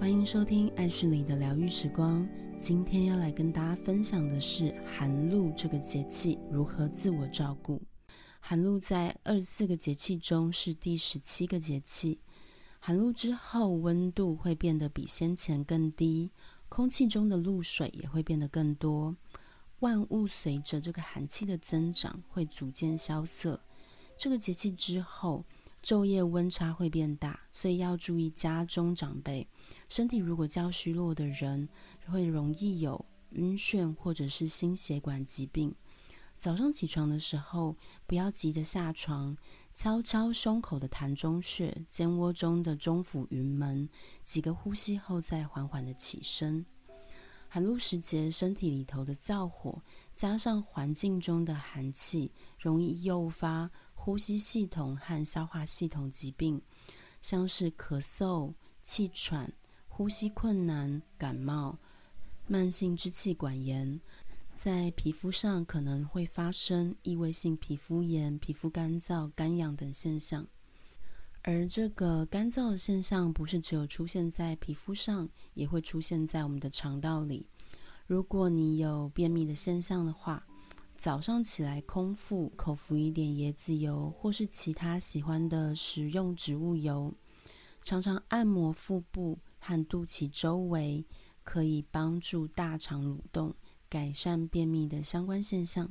欢迎收听爱是你的疗愈时光。今天要来跟大家分享的是寒露这个节气如何自我照顾。寒露在二十四个节气中是第十七个节气。寒露之后，温度会变得比先前更低，空气中的露水也会变得更多。万物随着这个寒气的增长，会逐渐萧瑟。这个节气之后，昼夜温差会变大，所以要注意家中长辈。身体如果较虚弱的人，会容易有晕眩或者是心血管疾病。早上起床的时候，不要急着下床，敲敲胸口的膻中穴、肩窝中的中府云门，几个呼吸后再缓缓的起身。寒露时节，身体里头的燥火加上环境中的寒气，容易诱发。呼吸系统和消化系统疾病，像是咳嗽、气喘、呼吸困难、感冒、慢性支气管炎，在皮肤上可能会发生异位性皮肤炎、皮肤干燥、干痒等现象。而这个干燥的现象，不是只有出现在皮肤上，也会出现在我们的肠道里。如果你有便秘的现象的话，早上起来空腹口服一点椰子油，或是其他喜欢的食用植物油，常常按摩腹部和肚脐周围，可以帮助大肠蠕动，改善便秘的相关现象。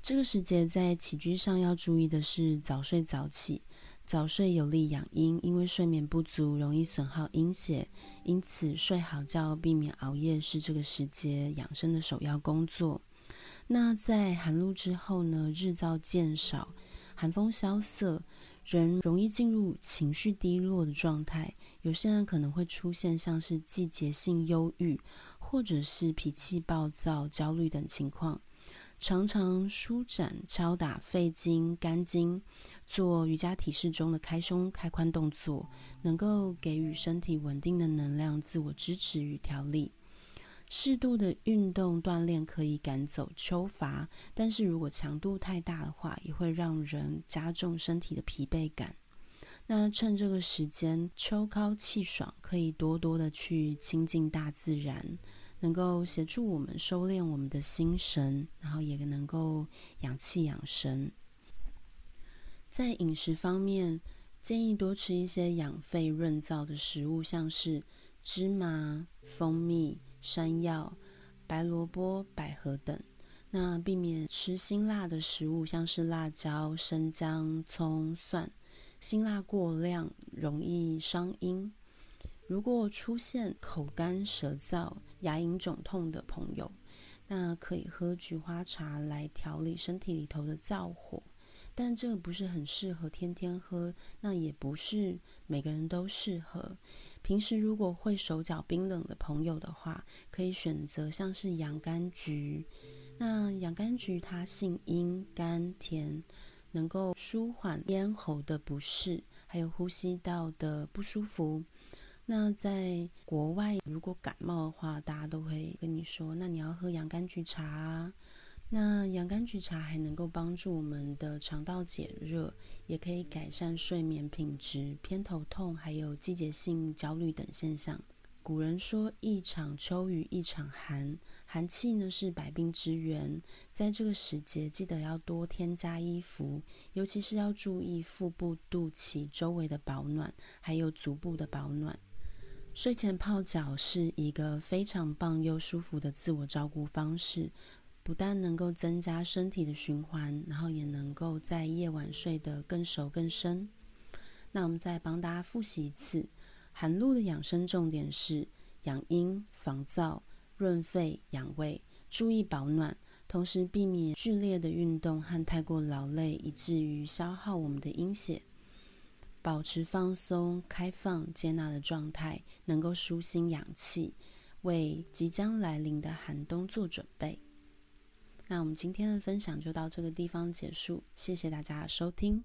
这个时节在起居上要注意的是早睡早起，早睡有利养阴，因为睡眠不足容易损耗阴血，因此睡好觉，避免熬夜是这个时节养生的首要工作。那在寒露之后呢，日照渐少，寒风萧瑟，人容易进入情绪低落的状态。有些人可能会出现像是季节性忧郁，或者是脾气暴躁、焦虑等情况。常常舒展、敲打肺经、肝经，做瑜伽体式中的开胸、开髋动作，能够给予身体稳定的能量，自我支持与调理。适度的运动锻炼可以赶走秋乏，但是如果强度太大的话，也会让人加重身体的疲惫感。那趁这个时间秋高气爽，可以多多的去亲近大自然，能够协助我们收敛我们的心神，然后也能够养气养神。在饮食方面，建议多吃一些养肺润燥的食物，像是芝麻、蜂蜜。山药、白萝卜、百合等，那避免吃辛辣的食物，像是辣椒、生姜、葱、蒜。辛辣过量容易伤阴。如果出现口干舌燥、牙龈肿痛的朋友，那可以喝菊花茶来调理身体里头的燥火。但这个不是很适合天天喝，那也不是每个人都适合。平时如果会手脚冰冷的朋友的话，可以选择像是洋甘菊。那洋甘菊它性阴、甘甜，能够舒缓咽喉的不适，还有呼吸道的不舒服。那在国外，如果感冒的话，大家都会跟你说，那你要喝洋甘菊茶啊。那洋甘菊茶还能够帮助我们的肠道解热，也可以改善睡眠品质、偏头痛，还有季节性焦虑等现象。古人说：“一场秋雨一场寒，寒气呢是百病之源。”在这个时节，记得要多添加衣服，尤其是要注意腹部、肚脐周围的保暖，还有足部的保暖。睡前泡脚是一个非常棒又舒服的自我照顾方式。不但能够增加身体的循环，然后也能够在夜晚睡得更熟更深。那我们再帮大家复习一次，寒露的养生重点是养阴、防燥、润肺、养胃，注意保暖，同时避免剧烈的运动和太过劳累，以至于消耗我们的阴血。保持放松、开放、接纳的状态，能够舒心养气，为即将来临的寒冬做准备。那我们今天的分享就到这个地方结束，谢谢大家的收听。